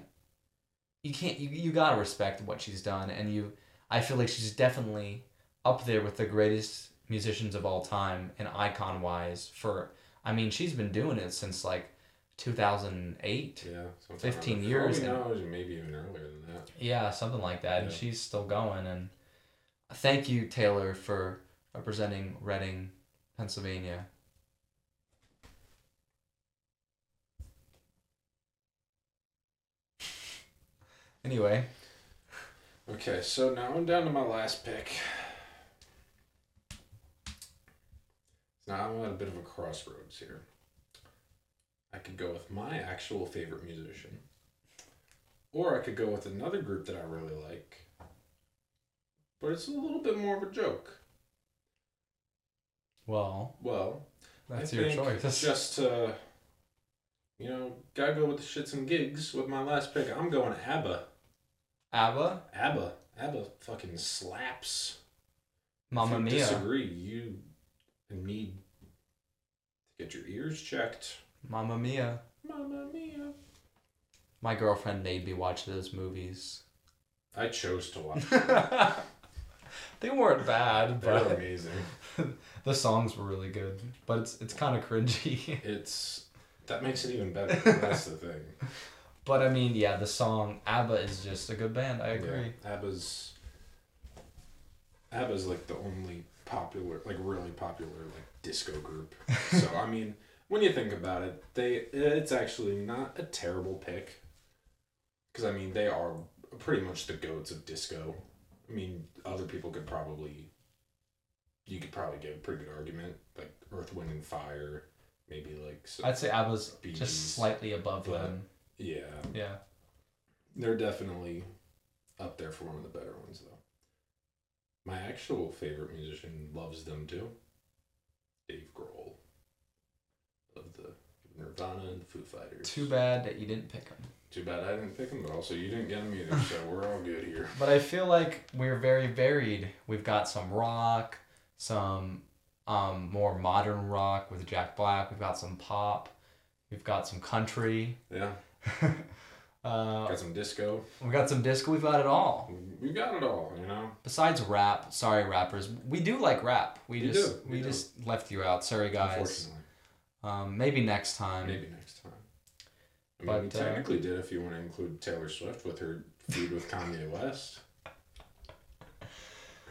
you can't you, you gotta respect what she's done. And you, I feel like she's definitely up there with the greatest musicians of all time and icon wise. For I mean, she's been doing it since like two thousand eight. Yeah. 15 around- years oh, and- now, maybe even earlier than that. Yeah, something like that. And she's still going. And thank you, Taylor, for representing Reading, Pennsylvania. Anyway, Okay, so now I'm down to my last pick. Now I'm at a bit of a crossroads here. I could go with my actual favorite musician, or I could go with another group that I really like, but it's a little bit more of a joke. well, Well, that's I your choice. Just to, you know, gotta go with the shits and gigs with my last pick. I'm going ABBA. ABBA, ABBA. ABBA fucking slaps. Mamma Mia. disagree, you need to get your ears checked. Mamma Mia. Mamma mia. My girlfriend made me watch those movies. I chose to watch. they weren't bad, They're but amazing. the songs were really good. But it's it's kind of cringy. It's that makes it even better. That's the thing. But I mean, yeah, the song ABBA is just a good band. I agree. Yeah, ABBA's ABBA's like the only popular, like really popular, like disco group. so I mean, when you think about it, they it's actually not a terrible pick. Because I mean, they are pretty much the goats of disco. I mean, other people could probably, you could probably give a pretty good argument, like Earth, Wind, and Fire, maybe like I'd say ABBA's Bee Gees, just slightly above them. yeah, Yeah. They're definitely up there for one of the better ones, though. My actual favorite musician loves them too. Dave Grohl. Of the Nirvana and the Foo Fighters. Too bad that you didn't pick them. Too bad I didn't pick them, but also you didn't get them either, so we're all good here. But I feel like we're very varied. We've got some rock, some um, more modern rock with Jack Black. We've got some pop. We've got some country. Yeah, uh, got some disco. we've got some disco. We've got it all. We got it all, you know? Besides rap, sorry rappers, we do like rap. We, We just do, we we do. just left you out. Sorry guys. Unfortunately. Um, maybe next time. Maybe next time. I mean, we But, uh, technically did if you want to include Taylor Swift with her feud with Kanye West.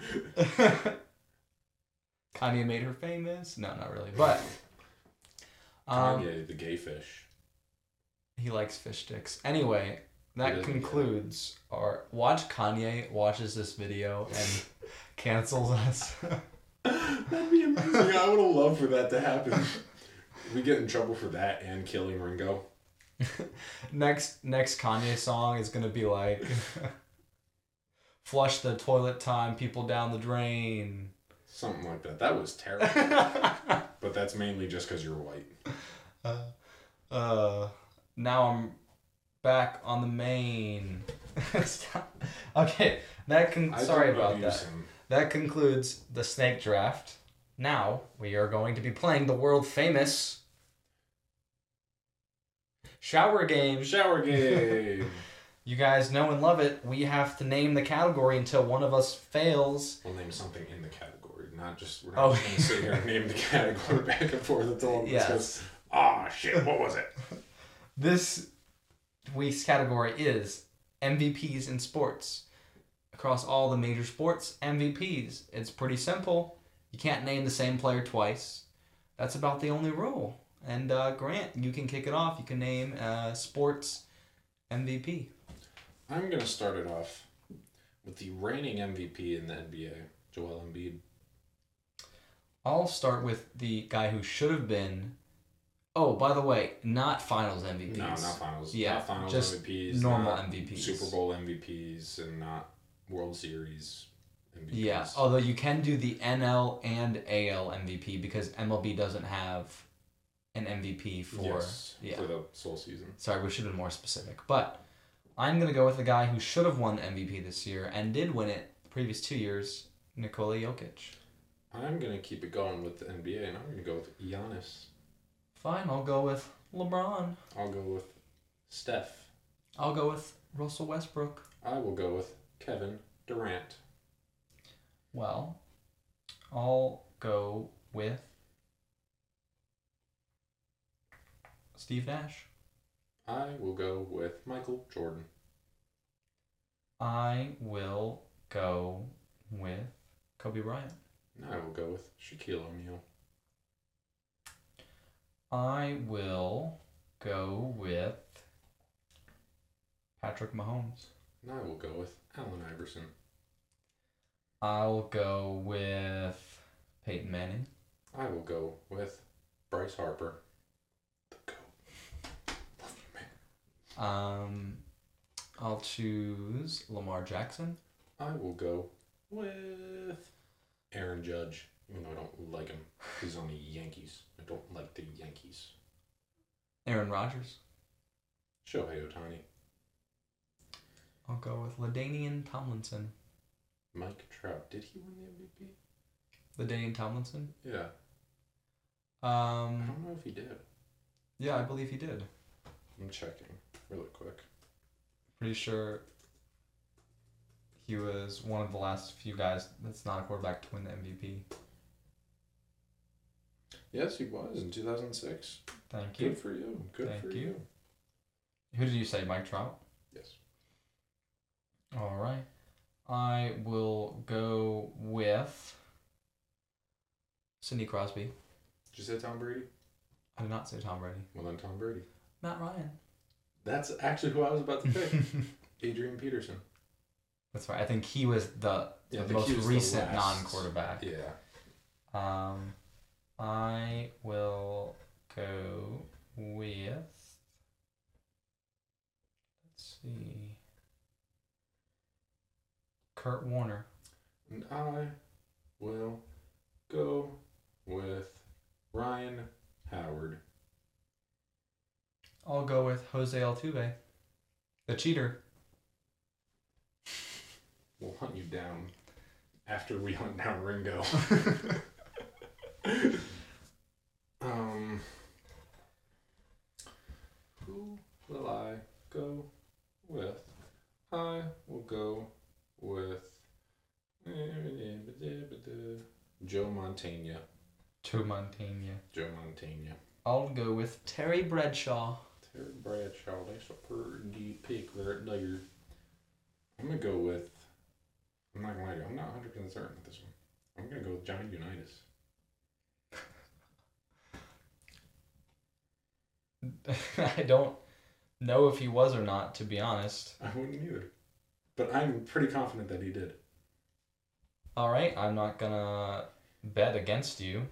Kanye made her famous. No, not really, but um, Kanye, the gay fish. he likes fish sticks. Anyway, that concludes our watch. Kanye watches this video and cancels us. That'd be amazing. I would have loved for that to happen. We get in trouble for that and killing Ringo. next next Kanye song is gonna be like, "Flush the toilet time, people down the drain." Something like that. That was terrible. but that's mainly just because you're white. uh, uh, now I'm back on the main. Okay, that can. I sorry about that. him. That concludes the snake draft. Now we are going to be playing the world famous shower game. Shower game. You guys know and love it. We have to name the category until one of us fails. we'll name something in the category, not just we're not Oh. just gonna sit here and name the category back and forth until Yes. yes. Ah shit, what was it? This week's category is MVPs in sports. Across all the major sports, MVPs. It's pretty simple. You can't name the same player twice. That's about the only rule. And uh, Grant, you can kick it off. You can name uh, sports MVP. I'm gonna start it off with the reigning MVP in the NBA, Joel Embiid. I'll start with the guy who should have been. Oh, by the way, not finals MVPs. No, not finals. Yeah, not finals just MVPs. normal MVPs. Super Bowl MVPs, and not World Series MVPs. Yeah, although you can do the NL and AL MVP because MLB doesn't have an MVP for. yes, yeah. for the sole season. Sorry, we should have been more specific. But I'm going to go with the guy who should have won MVP this year and did win it the previous two years, Nikola Jokic. I'm gonna keep it going with the NBA, and I'm gonna go with Giannis. Fine, I'll go with LeBron. I'll go with Steph. I'll go with Russell Westbrook. I will go with Kevin Durant. Well, I'll go with Steve Nash. I will go with Michael Jordan. I will go with Kobe Bryant. And I will go with Shaquille O'Neal. I will go with Patrick Mahomes. And I will go with Allen Iverson. I'll go with Peyton Manning. I will go with Bryce Harper. The GOAT. Love you, man. Um, I'll choose Lamar Jackson. I will go with Aaron Judge, even though I don't like him. He's on the Yankees. I don't like the Yankees. Aaron Rodgers. Shohei Ohtani. I'll go with LaDainian Tomlinson. Mike Trout. Did he win the MVP? LaDainian Tomlinson. Yeah. Um, I don't know if he did. yeah, I believe he did. I'm checking really quick. Pretty sure he was one of the last few guys that's not a quarterback to win the MVP. Yes, he was in 2006. Thank Good you. Good for you. Good Thank for you. you. Who did you say, Mike Trout? Yes. All right. I will go with Sidney Crosby. Did you say Tom Brady? I did not say Tom Brady. Well, then Tom Brady. Matt Ryan. That's actually who I was about to pick. Adrian Peterson. That's right. I think he was the, Yeah, the most the recent last- non-quarterback. Yeah. Um, I will go with. Let's see. Kurt Warner. And I will go with Ryan Howard. I'll go with Jose Altuve, the cheater. We'll hunt you down after we hunt down Ringo. um, who will I go with? I will go with Joe Montana. Joe Montana. Joe Montana. I'll go with Terry Bradshaw. Terry Bradshaw, that's a pretty pick right there. I'm gonna go with. I'm not gonna lie to you. I'm not 100 percent certain with this one. I'm gonna go with Johnny Unitas. I don't know if he was or not, to be honest. I wouldn't either, but I'm pretty confident that he did. All right, I'm not gonna bet against you.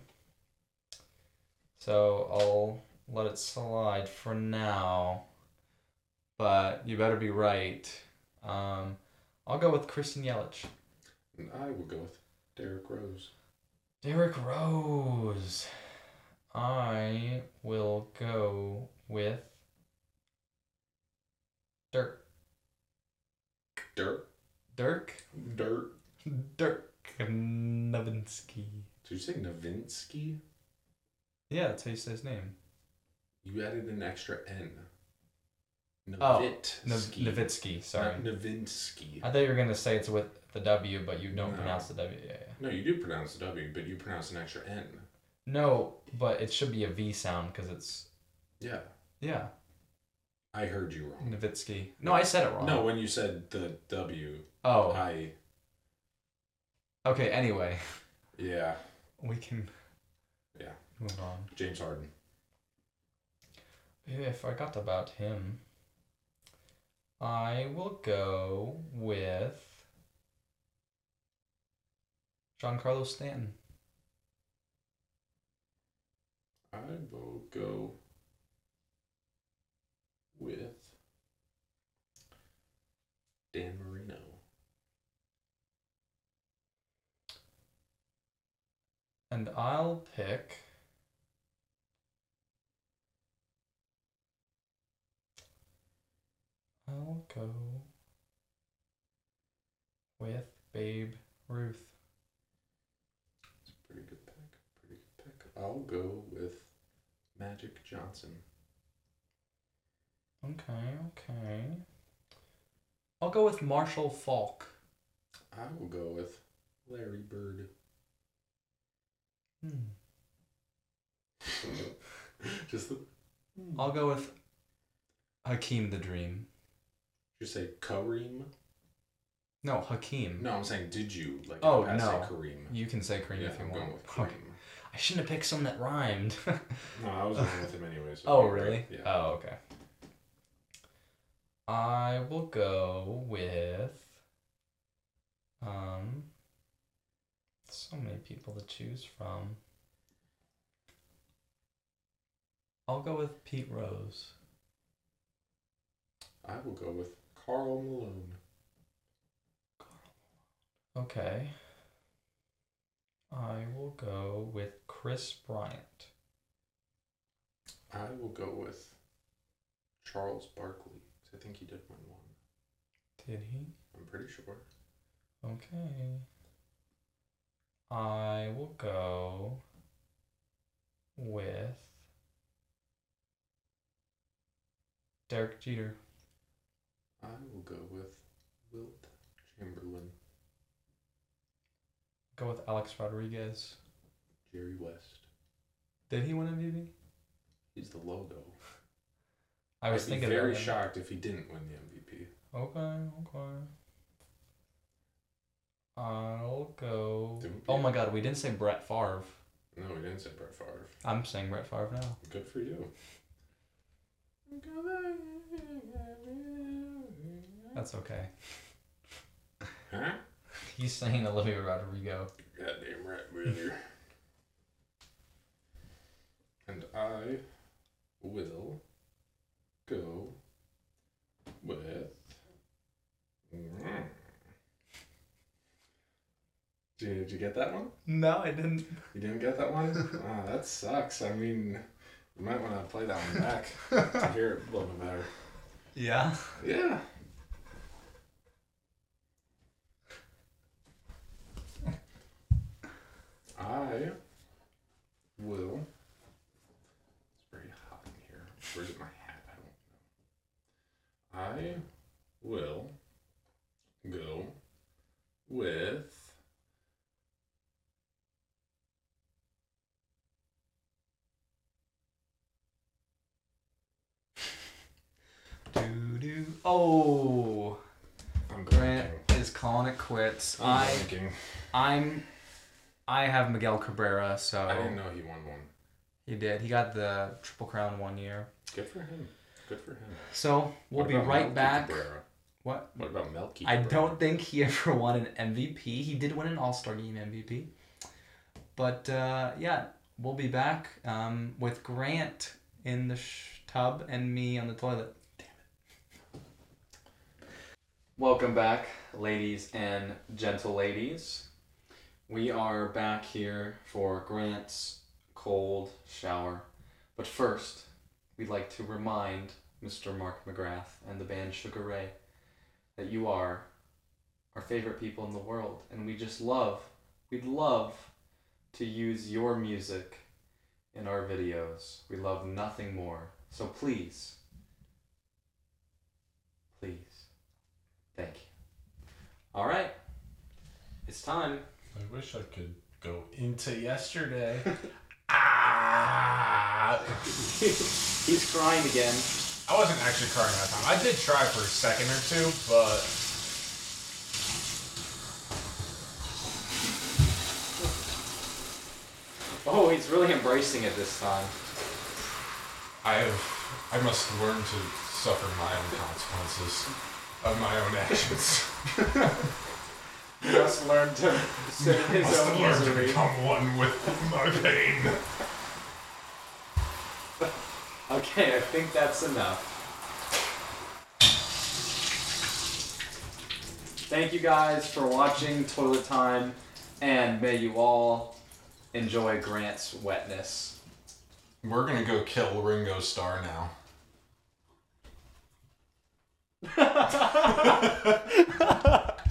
So I'll let it slide for now. But you better be right. Um, I'll go with Christian Yelich. And I will go with Derrick Rose. Derrick Rose. I will go with Dirk. Dirk. Dirk. Dirk Novinsky. Did you say Novinsky? Yeah, that's how you say his name. You added an extra N. Novitsky. Oh, Novitsky, sorry. Novinsky. I thought you were going to say it's with the W, but you don't no. pronounce the W. Yeah, yeah. No, you do pronounce the W, but you pronounce an extra N. No, but it should be a V sound because it's. Yeah. Yeah. I heard you wrong. Novitsky. No, I said it wrong. No, when you said the W, Oh. I. Okay. Anyway, Yeah. we can. Yeah. Move on. James Harden. Yeah, I forgot about him. I will go with Giancarlo Stanton. I will go with Dan Marino. And I'll pick. I'll go with Babe Ruth. It's a pretty good pick. Pretty good pick. I'll go with Magic Johnson. Okay, okay. I'll go with Marshall Faulk. I will go with Larry Bird. Hmm. Just the. I'll go with Hakeem the Dream. You say Kareem. No, Hakeem. No, I'm saying, did you like? Oh, past no. Say Kareem. You can say Kareem yeah, if you I'm want. going with Okay. Kareem. I shouldn't have picked some that rhymed. No, I was going with him anyway. So oh, you're right. really? Yeah. Oh, okay. I will go with. Um. So many people to choose from. I'll go with Pete Rose. I will go with Karl Malone. Okay. I will go with Kris Bryant. I will go with Charles Barkley. I think he did win one. Did he? I'm pretty sure. Okay. I will go with Derek Jeter. I will go with Wilt Chamberlain, Go with Alex Rodriguez. Jerry West. Did he win MVP? He's the logo. I was I'd be thinking very shocked if he didn't win the MVP. Okay, okay. I'll go. Oh my God, we didn't say Brett Favre. No, we didn't say Brett Favre. I'm saying Brett Favre now. Good for you. That's okay. Huh? He's saying Olivia Rodrigo. Goddamn right, brother. and I will go with. Mm. Did, you get that one? No, I didn't. You didn't get that one? Ah, that sucks. I mean, you might want to play that one back to hear it a little bit better. Yeah. Yeah. I will. It's very hot in here. Where's my hat? I don't know. I will go with. Do do. Oh, I'm Grant blanking. is calling it quits. I'm I blanking. I'm I have Miguel Cabrera, so I didn't know he won one. he did. He got the triple crown one year. Good for him. Good for him. So we'll What be right Melky back. Cabrera? What? What about Melky? I don't think he ever won an MVP. He did win an All Star Game MVP. But uh, yeah, we'll be back um, with Grant in the sh- tub and me on the toilet. Damn it. Welcome back, ladies and gentle ladies. We are back here for Grant's cold shower. But first, we'd like to remind Mr. Mark McGrath and the band Sugar Ray that you are our favorite people in the world and we just love we'd love to use your music in our videos. We love nothing more. So please, please, thank you. All right, it's time. I wish I could go into yesterday. ah! He's crying again. I wasn't actually crying that time. I did try for a second or two, but Oh, he's really embracing it this time. I have I must learn to suffer my own consequences of my own actions. He must learn to sit in his must own learn to become one with my pain. Okay, I think that's enough. Thank you guys for watching Toilet Time, and may you all enjoy Grant's wetness. We're gonna go kill Ringo Starr now.